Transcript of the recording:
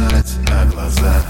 сказать на глаза.